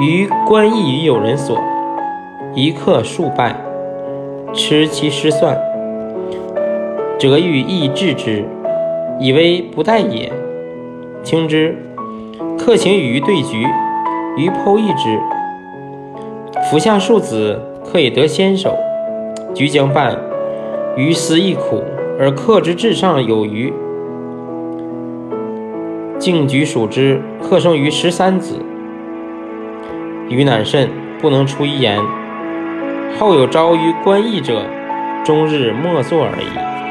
于官邑于有人所，一客数败，持其失算，则欲意治之，以为不待也。听之，客请与对局，于剖一之，服下数子，可以得先手。局将半，于思亦苦，而客之至上有余。敬举数之，客生于十三子。余乃甚，不能出一言。后有招于官邑者，终日默坐而已。